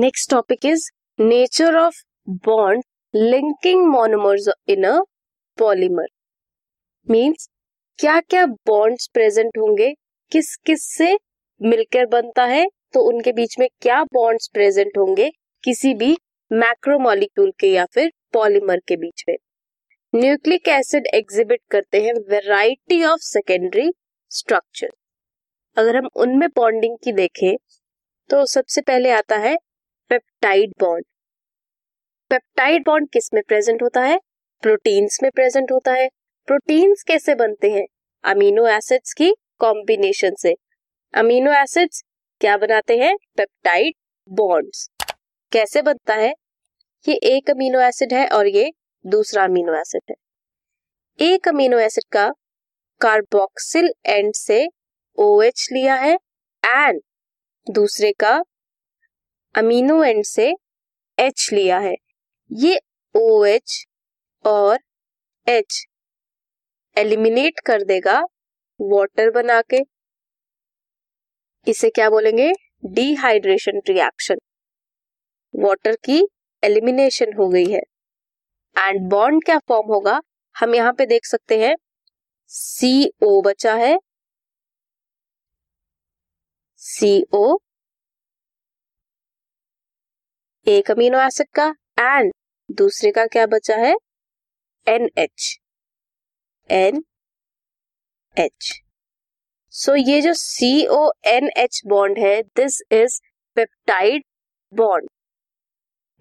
Next topic is nature of bond linking monomers in a polymer means क्या क्या bonds present होंगे? किस किस से मिलकर बनता है? तो उनके बीच में क्या बॉन्ड्स प्रेजेंट होंगे? किसी भी मैक्रोमोलिक्यूल के या फिर पॉलीमर के बीच में। न्यूक्लिक एसिड एग्जिबिट करते हैं वेराइटी ऑफ़ सेकेंडरी स्ट्रक्चर अगर हम उनमें बॉन्डिंग की देखें तो सबसे पहले आता है पेप्टाइड बॉन्ड। पेप्टाइड बॉन्ड किसमें प्रेजेंट होता है? प्रोटीन्स में प्रेजेंट होता है। प्रोटीन्स कैसे बनते हैं? अमीनो एसिड्स की कॉम्बिनेशन से। अमीनो एसिड्स क्या बनाते हैं? Peptide bonds. कैसे बनता है? ये एक अमीनो एसिड है और ये दूसरा अमीनो एसिड है। एक अमीनो एसिड का कार्बोक्सिल एंड से ओ OH लिया है एंड दूसरे का अमीनो एंड से एच लिया है। ये ओ एच और एच एलिमिनेट कर देगा वाटर बना के इसे क्या बोलेंगे? डिहाइड्रेशन रिएक्शन वाटर की एलिमिनेशन हो गई है। एंड बॉन्ड क्या फॉर्म होगा? हम यहाँ पे देख सकते हैं। सी ओ बचा है। सीओ एक अमीनो एसिड का एंड दूसरे का क्या बचा है? N H N H so ये जो C O N H bond है this is peptide bond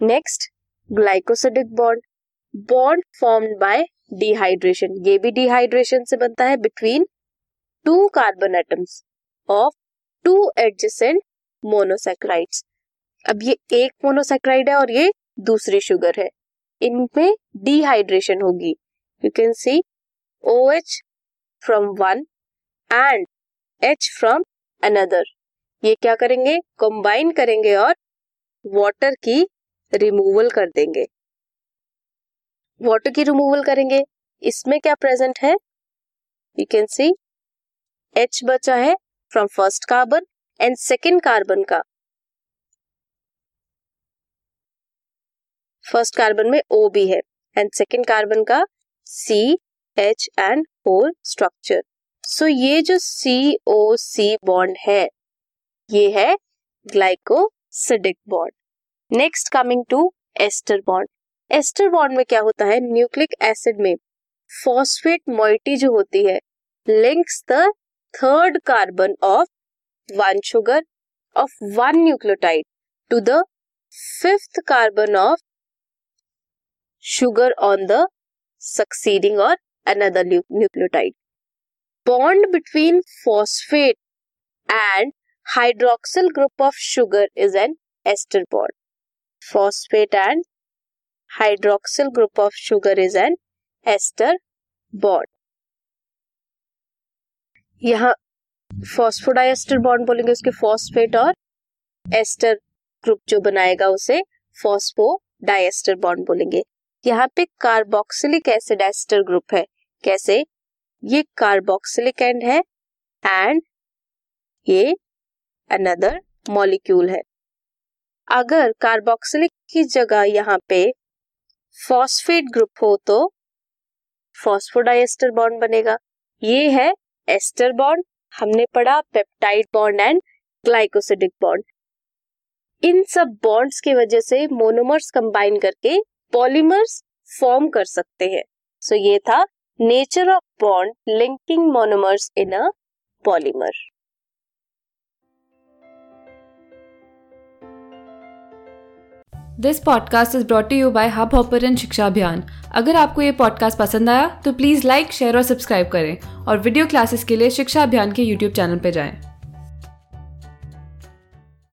next glycosidic bond bond formed by dehydration ये भी डिहाइड्रेशन से बनता है between two carbon atoms of two adjacent monosaccharides अब ये एक मोनोसेक्राइड है और ये दूसरी शुगर है। इनमें डिहाइड्रेशन होगी। You can see O H from one and H from another ये क्या करेंगे? कंबाइन करेंगे और वाटर की रिमूवल कर देंगे। वाटर की रिमूवल करेंगे। इसमें क्या प्रेजेंट है? यू कैन सी एच बचा है from first carbon and second carbon का। फ़र्स्ट कार्बन में ओ भी है एंड सेकेंड कार्बन का C H and four structure so ये जो सी ओ सी बॉन्ड है, ये है glycosidic bond next coming to ester bond ester bond में क्या होता है? न्यूक्लिक एसिड में फॉस्फेट मोइटी जो होती है links the third carbon of one sugar of one nucleotide to the fifth carbon of sugar on the succeeding और another nucleotide bond between phosphate and hydroxyl group of sugar is an ester bond phosphate and hydroxyl group of sugar is an ester bond यहाँ phosphodiester bond बोलेंगे उसके phosphate और ester group जो बनाएगा उसे phosphodiester bond बोलेंगे। यहाँ पे कार्बोक्सिलिक एसिड एस्टर ग्रुप है। कैसे? ये कार्बोक्सिलिक एंड है एंड ये अनदर मॉलिक्यूल है। अगर कार्बोक्सिलिक की जगह यहाँ पे फॉस्फेट ग्रुप हो तो फॉस्फोडाइस्टर बॉन्ड बनेगा। ये है एस्टर बॉन्ड हमने पढ़ा peptide bond and glycosidic bond इन सब बॉन्ड्स की वजह से मोनोमर्स कंबाइन करके पॉलीमर्स फॉर्म कर सकते हैं। सो so, ये था nature of bond linking monomers in a polymer this podcast is brought you by Hubhopper Shiksha Abhiyan अगर आपको ये पॉडकास्ट पसंद आया तो प्लीज़ लाइक शेयर और सब्सक्राइब करें। और वीडियो क्लासेस के लिए शिक्षा अभियान के यूट्यूब चैनल पर जाएँ।